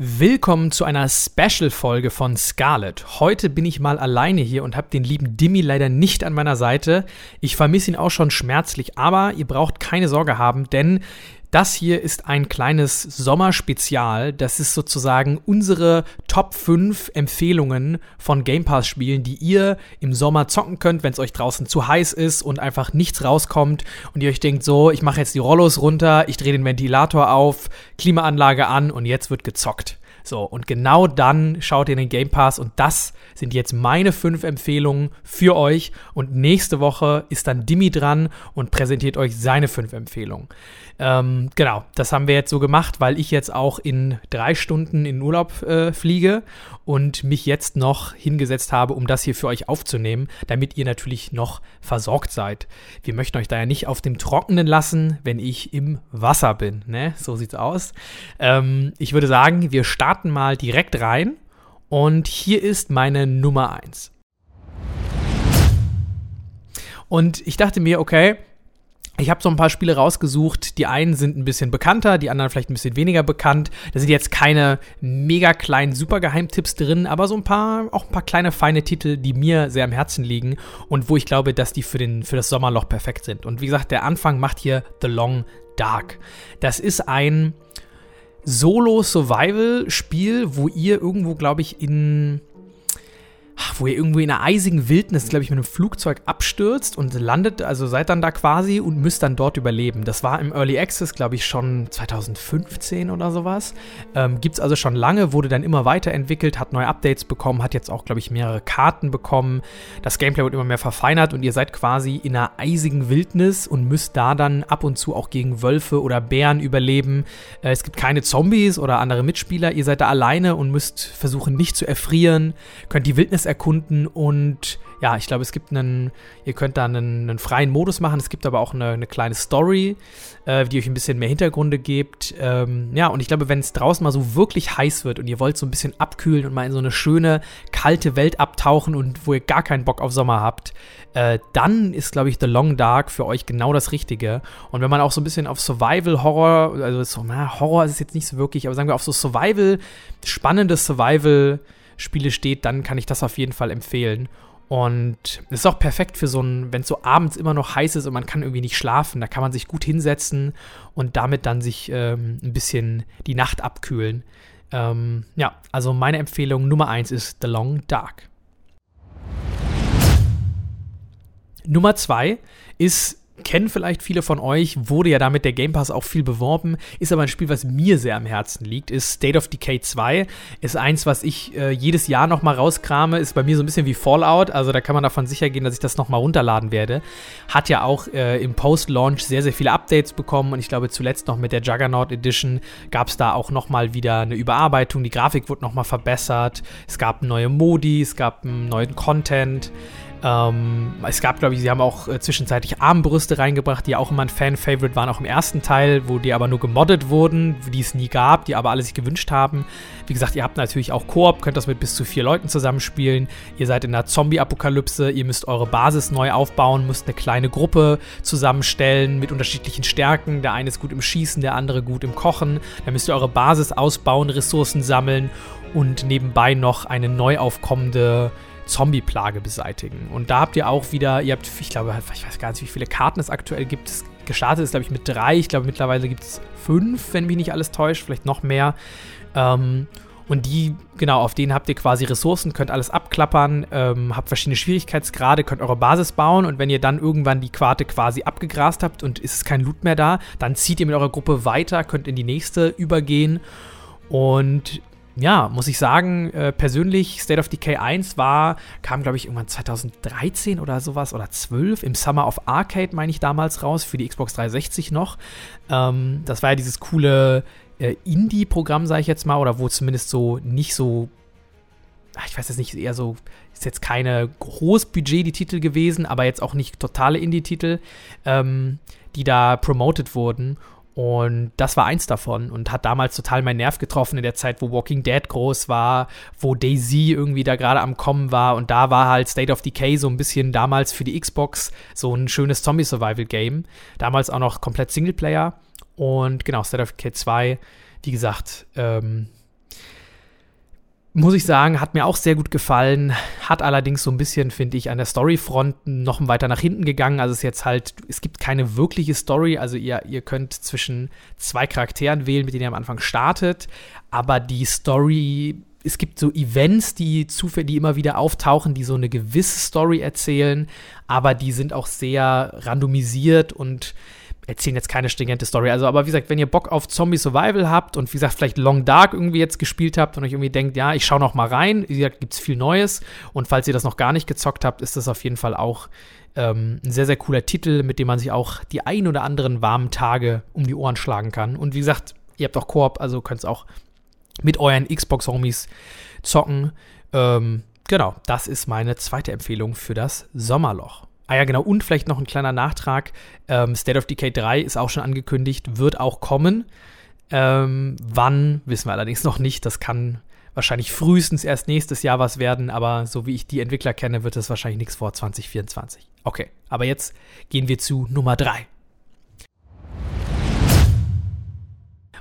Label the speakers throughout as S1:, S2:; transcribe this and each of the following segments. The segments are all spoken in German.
S1: Willkommen zu einer Special-Folge von Scarlet. Heute bin ich mal alleine hier und habe den lieben Dimmy leider nicht an meiner Seite. Ich vermisse ihn auch schon schmerzlich, aber ihr braucht keine Sorge haben, denn das hier ist ein kleines Sommerspezial. Das ist sozusagen unsere Top 5 Empfehlungen von Game Pass Spielen, die ihr im Sommer zocken könnt, wenn es euch draußen zu heiß ist und einfach nichts rauskommt und ihr euch denkt, so, ich mache jetzt die Rollos runter, ich drehe den Ventilator auf, Klimaanlage an und jetzt wird gezockt. So, und genau dann schaut ihr in den Game Pass und das sind jetzt meine fünf Empfehlungen für euch. Und nächste Woche ist dann Dimi dran und präsentiert euch seine fünf Empfehlungen. Ähm, genau, das haben wir jetzt so gemacht, weil ich jetzt auch in drei Stunden in Urlaub äh, fliege und mich jetzt noch hingesetzt habe, um das hier für euch aufzunehmen, damit ihr natürlich noch versorgt seid. Wir möchten euch da ja nicht auf dem Trockenen lassen, wenn ich im Wasser bin. Ne? So sieht's aus. Ähm, ich würde sagen, wir starten mal direkt rein. Und hier ist meine Nummer 1. Und ich dachte mir, okay, ich habe so ein paar Spiele rausgesucht. Die einen sind ein bisschen bekannter, die anderen vielleicht ein bisschen weniger bekannt. Da sind jetzt keine mega kleinen Supergeheimtipps drin, aber so ein paar, auch ein paar kleine feine Titel, die mir sehr am Herzen liegen und wo ich glaube, dass die für, den, für das Sommerloch perfekt sind. Und wie gesagt, der Anfang macht hier The Long Dark. Das ist ein Solo-Survival-Spiel, wo ihr irgendwo, glaube ich, in wo ihr irgendwo in einer eisigen Wildnis, glaube ich, mit einem Flugzeug abstürzt und landet, also seid dann da quasi und müsst dann dort überleben. Das war im Early Access, glaube ich, schon 2015 oder sowas. Ähm, Gibt es also schon lange, wurde dann immer weiterentwickelt, hat neue Updates bekommen, hat jetzt auch, glaube ich, mehrere Karten bekommen. Das Gameplay wird immer mehr verfeinert und ihr seid quasi in einer eisigen Wildnis und müsst da dann ab und zu auch gegen Wölfe oder Bären überleben. Äh, es gibt keine Zombies oder andere Mitspieler. Ihr seid da alleine und müsst versuchen, nicht zu erfrieren, könnt die Wildnis erkunden und ja, ich glaube, es gibt einen, ihr könnt da einen, einen freien Modus machen, es gibt aber auch eine, eine kleine Story, äh, die euch ein bisschen mehr Hintergründe gibt. Ähm, ja, und ich glaube, wenn es draußen mal so wirklich heiß wird und ihr wollt so ein bisschen abkühlen und mal in so eine schöne, kalte Welt abtauchen und wo ihr gar keinen Bock auf Sommer habt, äh, dann ist, glaube ich, The Long Dark für euch genau das Richtige. Und wenn man auch so ein bisschen auf Survival-Horror, also so, na, Horror ist jetzt nicht so wirklich, aber sagen wir auf so Survival, spannendes Survival- Spiele steht, dann kann ich das auf jeden Fall empfehlen. Und es ist auch perfekt für so ein, wenn es so abends immer noch heiß ist und man kann irgendwie nicht schlafen, da kann man sich gut hinsetzen und damit dann sich ähm, ein bisschen die Nacht abkühlen. Ähm, ja, also meine Empfehlung Nummer 1 ist The Long Dark. Nummer 2 ist kennen vielleicht viele von euch, wurde ja damit der Game Pass auch viel beworben, ist aber ein Spiel, was mir sehr am Herzen liegt, ist State of Decay 2. Ist eins, was ich äh, jedes Jahr nochmal rauskrame, ist bei mir so ein bisschen wie Fallout, also da kann man davon sicher gehen, dass ich das nochmal runterladen werde. Hat ja auch äh, im Post-Launch sehr, sehr viele Updates bekommen und ich glaube zuletzt noch mit der Juggernaut Edition gab es da auch nochmal wieder eine Überarbeitung, die Grafik wurde nochmal verbessert, es gab neue Modi, es gab einen neuen Content. Ähm, es gab, glaube ich, sie haben auch äh, zwischenzeitlich Armbrüste reingebracht, die auch immer ein Fan-Favorite waren, auch im ersten Teil, wo die aber nur gemoddet wurden, die es nie gab, die aber alle sich gewünscht haben. Wie gesagt, ihr habt natürlich auch Koop, könnt das mit bis zu vier Leuten zusammenspielen. Ihr seid in einer Zombie-Apokalypse, ihr müsst eure Basis neu aufbauen, müsst eine kleine Gruppe zusammenstellen mit unterschiedlichen Stärken. Der eine ist gut im Schießen, der andere gut im Kochen. Dann müsst ihr eure Basis ausbauen, Ressourcen sammeln und nebenbei noch eine neu aufkommende Zombie-Plage beseitigen. Und da habt ihr auch wieder, ihr habt, ich glaube, ich weiß gar nicht, wie viele Karten es aktuell gibt. Gestartet ist, glaube ich, mit drei. Ich glaube, mittlerweile gibt es fünf, wenn mich nicht alles täuscht, vielleicht noch mehr. Ähm, und die, genau, auf denen habt ihr quasi Ressourcen, könnt alles abklappern, ähm, habt verschiedene Schwierigkeitsgrade, könnt eure Basis bauen und wenn ihr dann irgendwann die Quarte quasi abgegrast habt und ist kein Loot mehr da, dann zieht ihr mit eurer Gruppe weiter, könnt in die nächste übergehen. Und ja, muss ich sagen, äh, persönlich State of Decay 1 war, kam glaube ich irgendwann 2013 oder sowas oder 12 im Summer of Arcade, meine ich damals raus, für die Xbox 360 noch. Ähm, das war ja dieses coole äh, Indie-Programm, sage ich jetzt mal, oder wo zumindest so nicht so, ich weiß jetzt nicht, eher so, ist jetzt keine Großbudget die Titel gewesen, aber jetzt auch nicht totale Indie-Titel, ähm, die da promoted wurden. Und das war eins davon und hat damals total meinen Nerv getroffen in der Zeit, wo Walking Dead groß war, wo Daisy irgendwie da gerade am Kommen war. Und da war halt State of Decay so ein bisschen damals für die Xbox so ein schönes Zombie-Survival-Game. Damals auch noch komplett Singleplayer. Und genau, State of Decay 2, wie gesagt, ähm, muss ich sagen, hat mir auch sehr gut gefallen. Hat allerdings so ein bisschen, finde ich, an der Storyfront noch weiter nach hinten gegangen. Also es ist jetzt halt, es gibt keine wirkliche Story. Also ihr, ihr könnt zwischen zwei Charakteren wählen, mit denen ihr am Anfang startet. Aber die Story, es gibt so Events, die zufällig, immer wieder auftauchen, die so eine gewisse Story erzählen. Aber die sind auch sehr randomisiert und erzählen jetzt keine stringente Story. Also, aber wie gesagt, wenn ihr Bock auf Zombie Survival habt und wie gesagt, vielleicht Long Dark irgendwie jetzt gespielt habt und euch irgendwie denkt, ja, ich schaue noch mal rein, wie gesagt, gibt es viel Neues. Und falls ihr das noch gar nicht gezockt habt, ist das auf jeden Fall auch ähm, ein sehr, sehr cooler Titel, mit dem man sich auch die ein oder anderen warmen Tage um die Ohren schlagen kann. Und wie gesagt, ihr habt auch Koop, also könnt es auch mit euren Xbox-Homies zocken. Ähm, genau, das ist meine zweite Empfehlung für das Sommerloch. Ah ja, genau. Und vielleicht noch ein kleiner Nachtrag. Ähm, State of Decay 3 ist auch schon angekündigt, wird auch kommen. Ähm, wann, wissen wir allerdings noch nicht. Das kann wahrscheinlich frühestens erst nächstes Jahr was werden, aber so wie ich die Entwickler kenne, wird das wahrscheinlich nichts vor 2024. Okay, aber jetzt gehen wir zu Nummer 3.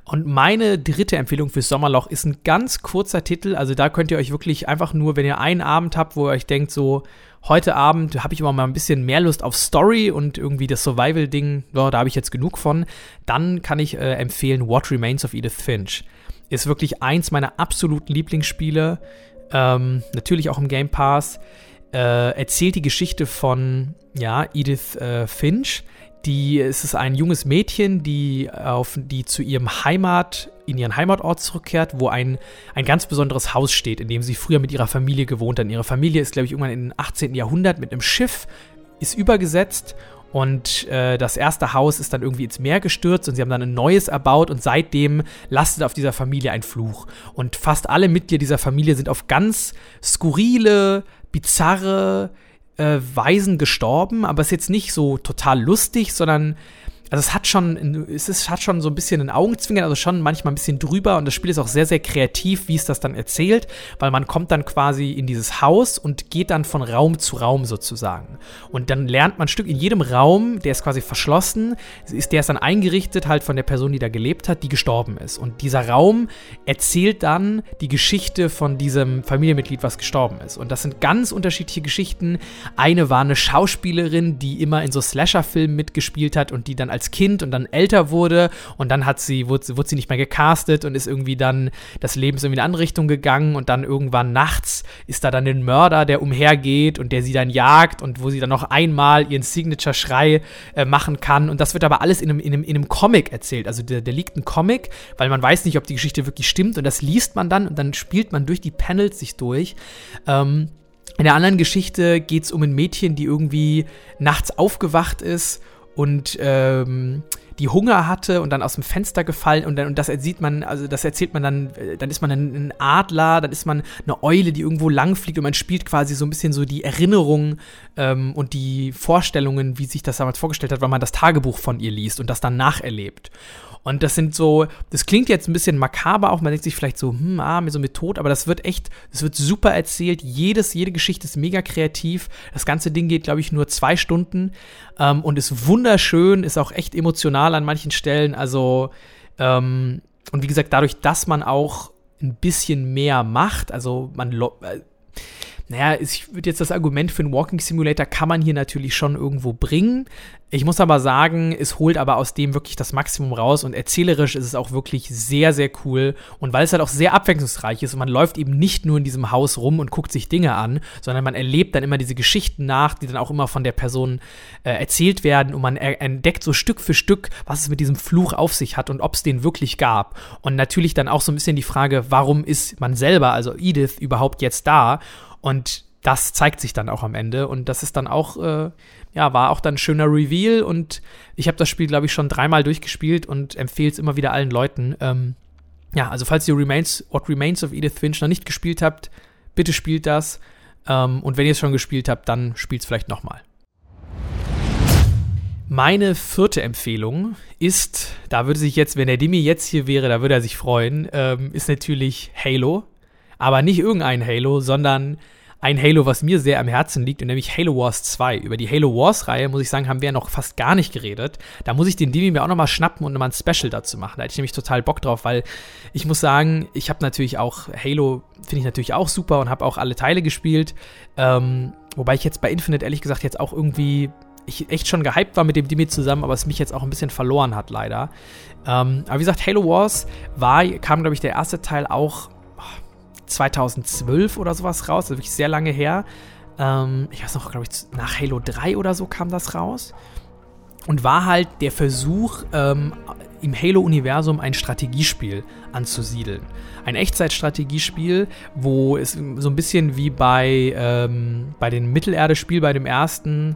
S1: Und meine dritte Empfehlung fürs Sommerloch ist ein ganz kurzer Titel. Also da könnt ihr euch wirklich einfach nur, wenn ihr einen Abend habt, wo ihr euch denkt, so, heute Abend habe ich immer mal ein bisschen mehr Lust auf Story und irgendwie das Survival-Ding, ja, da habe ich jetzt genug von, dann kann ich äh, empfehlen What Remains of Edith Finch. Ist wirklich eins meiner absoluten Lieblingsspiele. Ähm, natürlich auch im Game Pass. Äh, erzählt die Geschichte von, ja, Edith äh, Finch die, es ist ein junges Mädchen, die, auf, die zu ihrem Heimat, in ihren Heimatort zurückkehrt, wo ein, ein ganz besonderes Haus steht, in dem sie früher mit ihrer Familie gewohnt hat. Ihre Familie ist, glaube ich, irgendwann im 18. Jahrhundert mit einem Schiff, ist übergesetzt und äh, das erste Haus ist dann irgendwie ins Meer gestürzt und sie haben dann ein neues erbaut und seitdem lastet auf dieser Familie ein Fluch. Und fast alle Mitglieder dieser Familie sind auf ganz skurrile, bizarre, äh, Weisen gestorben, aber es ist jetzt nicht so total lustig, sondern also es hat schon, es ist, hat schon so ein bisschen einen Augenzwinkern, also schon manchmal ein bisschen drüber und das Spiel ist auch sehr, sehr kreativ, wie es das dann erzählt, weil man kommt dann quasi in dieses Haus und geht dann von Raum zu Raum sozusagen. Und dann lernt man ein Stück in jedem Raum, der ist quasi verschlossen, ist der ist dann eingerichtet halt von der Person, die da gelebt hat, die gestorben ist. Und dieser Raum erzählt dann die Geschichte von diesem Familienmitglied, was gestorben ist. Und das sind ganz unterschiedliche Geschichten. Eine war eine Schauspielerin, die immer in so Slasher-Filmen mitgespielt hat und die dann als als Kind und dann älter wurde und dann hat sie, wurde, wurde sie nicht mehr gecastet und ist irgendwie dann, das Leben ist irgendwie in eine andere Richtung gegangen und dann irgendwann nachts ist da dann ein Mörder, der umhergeht und der sie dann jagt und wo sie dann noch einmal ihren Signature-Schrei äh, machen kann und das wird aber alles in einem, in einem, in einem Comic erzählt. Also der, der liegt ein Comic, weil man weiß nicht, ob die Geschichte wirklich stimmt und das liest man dann und dann spielt man durch die Panels sich durch. Ähm, in der anderen Geschichte geht es um ein Mädchen, die irgendwie nachts aufgewacht ist und ähm, die Hunger hatte und dann aus dem Fenster gefallen und dann und das sieht man, also das erzählt man dann, äh, dann ist man ein, Adler, dann ist man eine Eule, die irgendwo langfliegt und man spielt quasi so ein bisschen so die Erinnerungen ähm, und die Vorstellungen, wie sich das damals vorgestellt hat, weil man das Tagebuch von ihr liest und das dann nacherlebt. Und das sind so, das klingt jetzt ein bisschen makaber auch, man denkt sich vielleicht so, hm, ah, so mit Tod, aber das wird echt, das wird super erzählt. Jedes, jede Geschichte ist mega kreativ. Das ganze Ding geht, glaube ich, nur zwei Stunden ähm, und ist wunderschön, ist auch echt emotional an manchen Stellen. Also, ähm, und wie gesagt, dadurch, dass man auch ein bisschen mehr macht, also man, naja, ich würde jetzt das Argument für einen Walking Simulator kann man hier natürlich schon irgendwo bringen. Ich muss aber sagen, es holt aber aus dem wirklich das Maximum raus und erzählerisch ist es auch wirklich sehr, sehr cool. Und weil es halt auch sehr abwechslungsreich ist und man läuft eben nicht nur in diesem Haus rum und guckt sich Dinge an, sondern man erlebt dann immer diese Geschichten nach, die dann auch immer von der Person äh, erzählt werden und man entdeckt so Stück für Stück, was es mit diesem Fluch auf sich hat und ob es den wirklich gab. Und natürlich dann auch so ein bisschen die Frage, warum ist man selber, also Edith, überhaupt jetzt da? Und das zeigt sich dann auch am Ende und das ist dann auch, äh, ja, war auch dann ein schöner Reveal und ich habe das Spiel, glaube ich, schon dreimal durchgespielt und empfehle es immer wieder allen Leuten. Ähm, ja, also falls ihr Remains, What Remains of Edith Finch noch nicht gespielt habt, bitte spielt das. Ähm, und wenn ihr es schon gespielt habt, dann spielt es vielleicht nochmal. Meine vierte Empfehlung ist, da würde sich jetzt, wenn der Dimi jetzt hier wäre, da würde er sich freuen, ähm, ist natürlich Halo. Aber nicht irgendein Halo, sondern ein Halo, was mir sehr am Herzen liegt, und nämlich Halo Wars 2. Über die Halo Wars-Reihe, muss ich sagen, haben wir ja noch fast gar nicht geredet. Da muss ich den Demi mir auch nochmal schnappen und nochmal ein Special dazu machen. Da hätte ich nämlich total Bock drauf, weil ich muss sagen, ich habe natürlich auch Halo, finde ich natürlich auch super und habe auch alle Teile gespielt. Ähm, wobei ich jetzt bei Infinite ehrlich gesagt jetzt auch irgendwie ich echt schon gehypt war mit dem Demi zusammen, aber es mich jetzt auch ein bisschen verloren hat, leider. Ähm, aber wie gesagt, Halo Wars war, kam, glaube ich, der erste Teil auch 2012 oder sowas raus, also wirklich sehr lange her. Ähm, ich weiß noch, glaube ich, nach Halo 3 oder so kam das raus. Und war halt der Versuch, ähm, im Halo-Universum ein Strategiespiel anzusiedeln. Ein Echtzeitstrategiespiel, wo es so ein bisschen wie bei, ähm, bei dem Mittelerde-Spiel, bei dem ersten,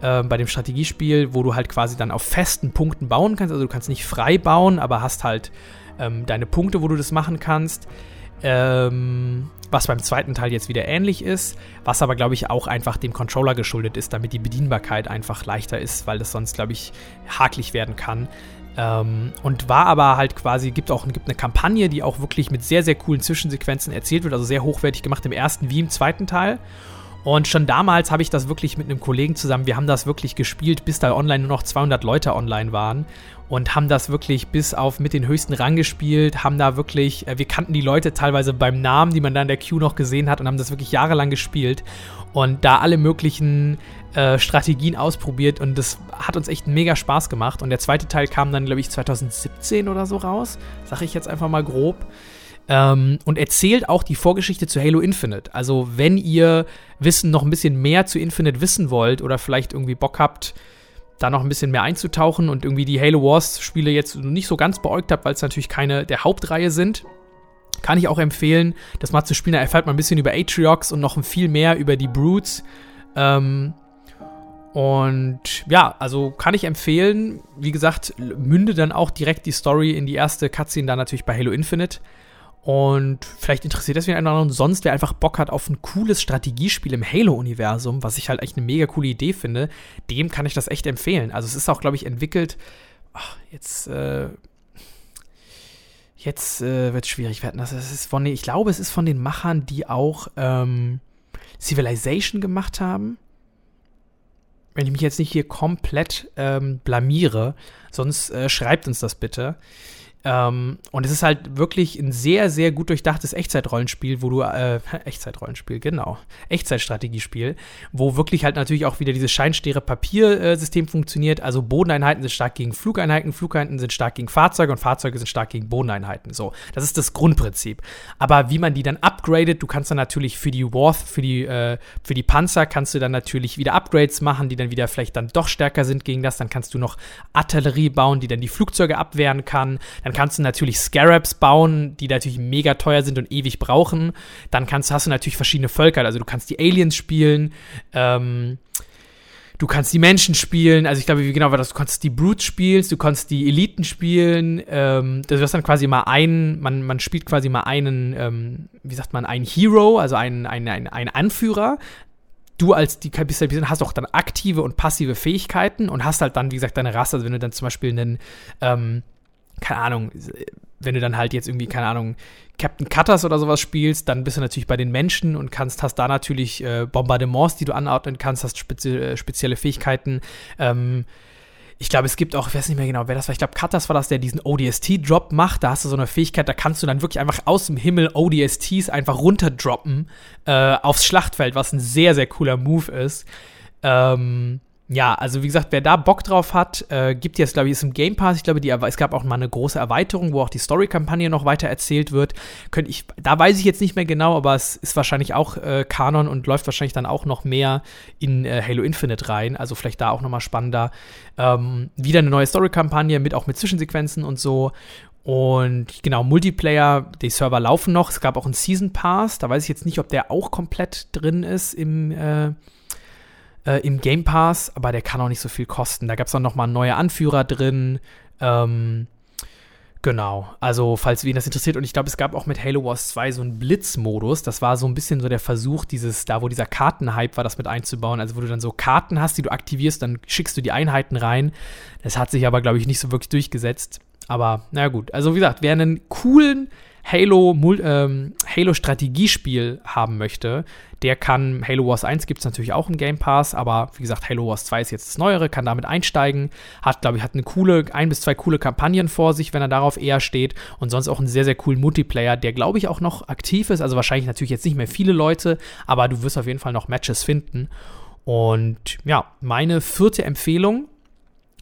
S1: äh, bei dem Strategiespiel, wo du halt quasi dann auf festen Punkten bauen kannst. Also du kannst nicht frei bauen, aber hast halt ähm, deine Punkte, wo du das machen kannst. Ähm, was beim zweiten Teil jetzt wieder ähnlich ist, was aber, glaube ich, auch einfach dem Controller geschuldet ist, damit die Bedienbarkeit einfach leichter ist, weil das sonst, glaube ich, hakelig werden kann. Ähm, und war aber halt quasi, gibt auch gibt eine Kampagne, die auch wirklich mit sehr, sehr coolen Zwischensequenzen erzählt wird, also sehr hochwertig gemacht im ersten wie im zweiten Teil. Und schon damals habe ich das wirklich mit einem Kollegen zusammen, wir haben das wirklich gespielt, bis da online nur noch 200 Leute online waren und haben das wirklich bis auf mit den höchsten Rang gespielt, haben da wirklich, äh, wir kannten die Leute teilweise beim Namen, die man da in der Queue noch gesehen hat und haben das wirklich jahrelang gespielt und da alle möglichen äh, Strategien ausprobiert und das hat uns echt mega Spaß gemacht und der zweite Teil kam dann, glaube ich, 2017 oder so raus, sage ich jetzt einfach mal grob. Ähm, und erzählt auch die Vorgeschichte zu Halo Infinite. Also, wenn ihr Wissen noch ein bisschen mehr zu Infinite wissen wollt oder vielleicht irgendwie Bock habt, da noch ein bisschen mehr einzutauchen und irgendwie die Halo Wars Spiele jetzt nicht so ganz beäugt habt, weil es natürlich keine der Hauptreihe sind, kann ich auch empfehlen, das mal zu spielen. Da erfährt man ein bisschen über Atriox und noch viel mehr über die Brutes. Ähm, und ja, also kann ich empfehlen. Wie gesagt, münde dann auch direkt die Story in die erste Cutscene dann natürlich bei Halo Infinite. Und vielleicht interessiert das wieder einen oder anderen. Sonst, wer einfach Bock hat auf ein cooles Strategiespiel im Halo-Universum, was ich halt echt eine mega coole Idee finde, dem kann ich das echt empfehlen. Also es ist auch, glaube ich, entwickelt. Ach, jetzt, äh, jetzt äh, wird es schwierig werden. Das ist von, ich glaube, es ist von den Machern, die auch ähm, Civilization gemacht haben. Wenn ich mich jetzt nicht hier komplett ähm, blamiere, sonst äh, schreibt uns das bitte. Ähm, und es ist halt wirklich ein sehr, sehr gut durchdachtes Echtzeitrollenspiel, wo du, äh, Echtzeitrollenspiel, genau, Echtzeitstrategiespiel, wo wirklich halt natürlich auch wieder dieses Scheinstere-Papier-System funktioniert. Also Bodeneinheiten sind stark gegen Flugeinheiten, Flugeinheiten sind stark gegen Fahrzeuge und Fahrzeuge sind stark gegen Bodeneinheiten. So, das ist das Grundprinzip. Aber wie man die dann upgradet, du kannst dann natürlich für die Warth, für die, äh, für die Panzer kannst du dann natürlich wieder Upgrades machen, die dann wieder vielleicht dann doch stärker sind gegen das. Dann kannst du noch Artillerie bauen, die dann die Flugzeuge abwehren kann. Dann dann kannst du natürlich Scarabs bauen, die natürlich mega teuer sind und ewig brauchen. Dann kannst, hast du natürlich verschiedene Völker. Also du kannst die Aliens spielen, ähm, du kannst die Menschen spielen. Also ich glaube, wie genau war das? Du kannst die Brutes spielen, du kannst die Eliten spielen. Ähm, du hast dann quasi mal einen, man, man spielt quasi mal einen, ähm, wie sagt man, einen Hero, also einen, einen, einen, einen Anführer du als die halt, hast auch dann aktive und passive Fähigkeiten und hast halt dann, wie gesagt, deine Rasse. Also wenn du dann zum Beispiel einen, ähm, keine Ahnung, wenn du dann halt jetzt irgendwie, keine Ahnung, Captain Cutters oder sowas spielst, dann bist du natürlich bei den Menschen und kannst, hast da natürlich äh, Bombardements, die du anordnen kannst, hast spezi äh, spezielle Fähigkeiten. Ähm, ich glaube, es gibt auch, ich weiß nicht mehr genau, wer das war. Ich glaube, Cutters war das, der diesen ODST-Drop macht. Da hast du so eine Fähigkeit, da kannst du dann wirklich einfach aus dem Himmel ODSTs einfach runterdroppen äh, aufs Schlachtfeld, was ein sehr, sehr cooler Move ist. Ähm, ja, also wie gesagt, wer da Bock drauf hat, äh, gibt jetzt, glaube ich, ist im Game Pass. Ich glaube, die, es gab auch mal eine große Erweiterung, wo auch die Story-Kampagne noch weiter erzählt wird. Könnt ich, da weiß ich jetzt nicht mehr genau, aber es ist wahrscheinlich auch äh, Kanon und läuft wahrscheinlich dann auch noch mehr in äh, Halo Infinite rein. Also vielleicht da auch noch mal spannender. Ähm, wieder eine neue Story-Kampagne mit auch mit Zwischensequenzen und so. Und genau, Multiplayer, die Server laufen noch. Es gab auch einen Season Pass. Da weiß ich jetzt nicht, ob der auch komplett drin ist im äh, im Game Pass, aber der kann auch nicht so viel kosten. Da gab es dann nochmal neue Anführer drin. Ähm, genau, also falls wen das interessiert. Und ich glaube, es gab auch mit Halo Wars 2 so einen Blitzmodus. Das war so ein bisschen so der Versuch, dieses, da wo dieser Kartenhype war, das mit einzubauen. Also wo du dann so Karten hast, die du aktivierst, dann schickst du die Einheiten rein. Das hat sich aber, glaube ich, nicht so wirklich durchgesetzt. Aber naja gut, also wie gesagt, wer einen coolen Halo, ähm, Halo Strategiespiel haben möchte, der kann, Halo Wars 1 gibt es natürlich auch im Game Pass, aber wie gesagt, Halo Wars 2 ist jetzt das Neuere, kann damit einsteigen, hat, glaube ich, hat eine coole, ein bis zwei coole Kampagnen vor sich, wenn er darauf eher steht und sonst auch einen sehr, sehr coolen Multiplayer, der, glaube ich, auch noch aktiv ist, also wahrscheinlich natürlich jetzt nicht mehr viele Leute, aber du wirst auf jeden Fall noch Matches finden. Und ja, meine vierte Empfehlung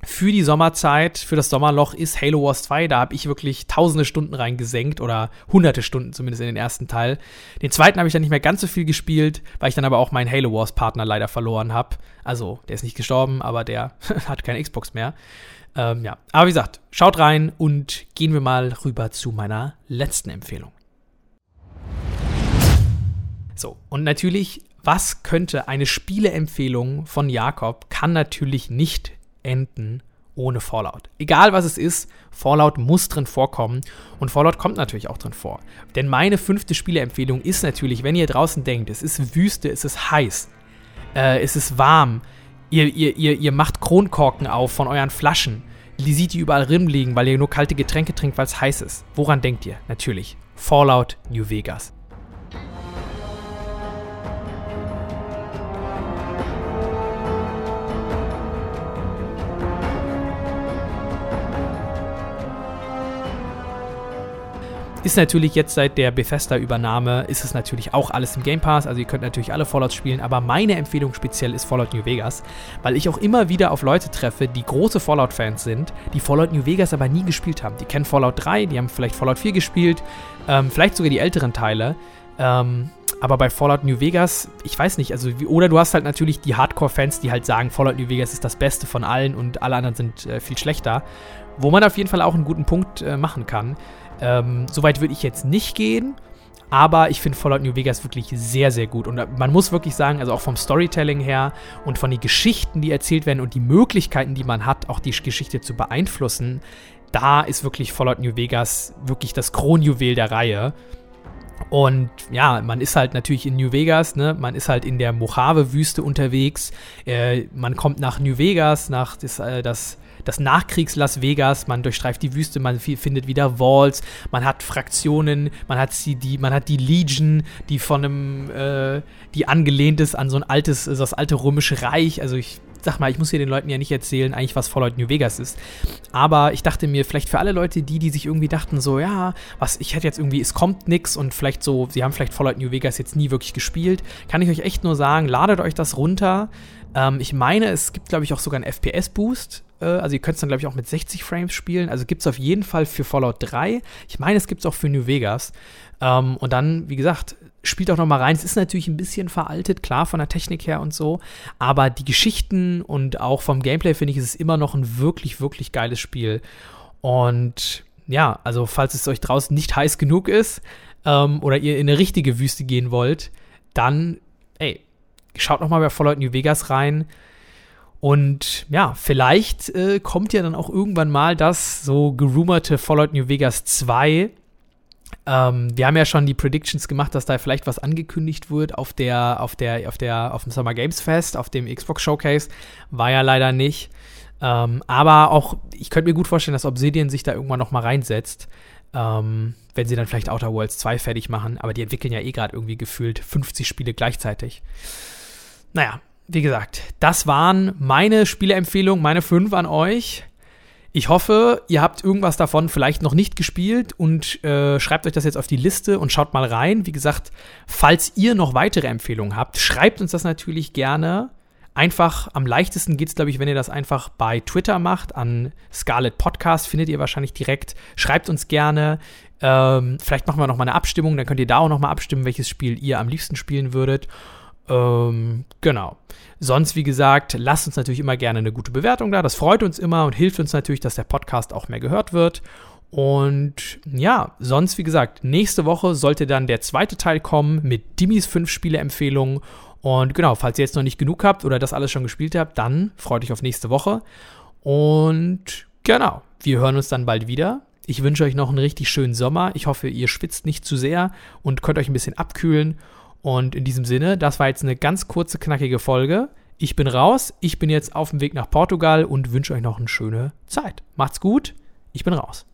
S1: für die Sommerzeit, für das Sommerloch ist Halo Wars 2. Da habe ich wirklich tausende Stunden reingesenkt oder hunderte Stunden zumindest in den ersten Teil. Den zweiten habe ich dann nicht mehr ganz so viel gespielt, weil ich dann aber auch meinen Halo Wars Partner leider verloren habe. Also, der ist nicht gestorben, aber der hat keine Xbox mehr. Ähm, ja, aber wie gesagt, schaut rein und gehen wir mal rüber zu meiner letzten Empfehlung. So, und natürlich, was könnte eine Spieleempfehlung von Jakob, kann natürlich nicht enden ohne Fallout. Egal was es ist, Fallout muss drin vorkommen und Fallout kommt natürlich auch drin vor. Denn meine fünfte Spieleempfehlung ist natürlich, wenn ihr draußen denkt, es ist Wüste, es ist heiß, äh, es ist warm, ihr, ihr, ihr, ihr macht Kronkorken auf von euren Flaschen, die sieht ihr überall liegen, weil ihr nur kalte Getränke trinkt, weil es heiß ist. Woran denkt ihr? Natürlich. Fallout New Vegas. Ist natürlich jetzt seit der Bethesda-Übernahme, ist es natürlich auch alles im Game Pass. Also ihr könnt natürlich alle Fallouts spielen, aber meine Empfehlung speziell ist Fallout New Vegas, weil ich auch immer wieder auf Leute treffe, die große Fallout-Fans sind, die Fallout New Vegas aber nie gespielt haben. Die kennen Fallout 3, die haben vielleicht Fallout 4 gespielt, ähm, vielleicht sogar die älteren Teile. Ähm, aber bei Fallout New Vegas, ich weiß nicht, also wie, oder du hast halt natürlich die Hardcore-Fans, die halt sagen, Fallout New Vegas ist das Beste von allen und alle anderen sind äh, viel schlechter. Wo man auf jeden Fall auch einen guten Punkt äh, machen kann. Ähm, Soweit würde ich jetzt nicht gehen. Aber ich finde Fallout New Vegas wirklich sehr, sehr gut. Und man muss wirklich sagen, also auch vom Storytelling her und von den Geschichten, die erzählt werden und die Möglichkeiten, die man hat, auch die Geschichte zu beeinflussen, da ist wirklich Fallout New Vegas wirklich das Kronjuwel der Reihe. Und ja, man ist halt natürlich in New Vegas, ne? Man ist halt in der Mojave-Wüste unterwegs. Äh, man kommt nach New Vegas, nach das, äh, das das Nachkriegs-Las Vegas, man durchstreift die Wüste, man findet wieder Walls, man hat Fraktionen, man hat die, die, man hat die Legion, die von einem, äh, die angelehnt ist an so ein altes, das alte römische Reich. Also ich sag mal, ich muss hier den Leuten ja nicht erzählen, eigentlich was Fallout New Vegas ist. Aber ich dachte mir, vielleicht für alle Leute, die, die sich irgendwie dachten, so, ja, was, ich hätte jetzt irgendwie, es kommt nix und vielleicht so, sie haben vielleicht Fallout New Vegas jetzt nie wirklich gespielt, kann ich euch echt nur sagen, ladet euch das runter. Ähm, ich meine, es gibt, glaube ich, auch sogar einen FPS-Boost. Äh, also ihr könnt es dann, glaube ich, auch mit 60 Frames spielen. Also gibt es auf jeden Fall für Fallout 3. Ich meine, es gibt es auch für New Vegas. Ähm, und dann, wie gesagt, spielt auch noch mal rein. Es ist natürlich ein bisschen veraltet, klar, von der Technik her und so. Aber die Geschichten und auch vom Gameplay, finde ich, ist es immer noch ein wirklich, wirklich geiles Spiel. Und ja, also falls es euch draußen nicht heiß genug ist ähm, oder ihr in eine richtige Wüste gehen wollt, dann, ey, schaut noch mal bei Fallout New Vegas rein. Und ja, vielleicht äh, kommt ja dann auch irgendwann mal das so gerumerte Fallout New Vegas 2. Ähm, wir haben ja schon die Predictions gemacht, dass da vielleicht was angekündigt wird auf der, auf der, auf der, auf dem Summer Games Fest, auf dem Xbox Showcase. War ja leider nicht. Ähm, aber auch, ich könnte mir gut vorstellen, dass Obsidian sich da irgendwann noch mal reinsetzt. Ähm, wenn sie dann vielleicht Outer Worlds 2 fertig machen. Aber die entwickeln ja eh gerade irgendwie gefühlt 50 Spiele gleichzeitig. Naja, wie gesagt, das waren meine Spieleempfehlungen, meine fünf an euch. Ich hoffe, ihr habt irgendwas davon vielleicht noch nicht gespielt und äh, schreibt euch das jetzt auf die Liste und schaut mal rein. Wie gesagt, falls ihr noch weitere Empfehlungen habt, schreibt uns das natürlich gerne. Einfach am leichtesten geht es, glaube ich, wenn ihr das einfach bei Twitter macht. An Scarlet Podcast findet ihr wahrscheinlich direkt. Schreibt uns gerne. Ähm, vielleicht machen wir noch mal eine Abstimmung, dann könnt ihr da auch noch mal abstimmen, welches Spiel ihr am liebsten spielen würdet. Ähm, genau. Sonst, wie gesagt, lasst uns natürlich immer gerne eine gute Bewertung da. Das freut uns immer und hilft uns natürlich, dass der Podcast auch mehr gehört wird. Und ja, sonst, wie gesagt, nächste Woche sollte dann der zweite Teil kommen mit Dimis 5 Spiele-Empfehlungen. Und genau, falls ihr jetzt noch nicht genug habt oder das alles schon gespielt habt, dann freut euch auf nächste Woche. Und genau, wir hören uns dann bald wieder. Ich wünsche euch noch einen richtig schönen Sommer. Ich hoffe, ihr schwitzt nicht zu sehr und könnt euch ein bisschen abkühlen. Und in diesem Sinne, das war jetzt eine ganz kurze, knackige Folge. Ich bin raus, ich bin jetzt auf dem Weg nach Portugal und wünsche euch noch eine schöne Zeit. Macht's gut, ich bin raus.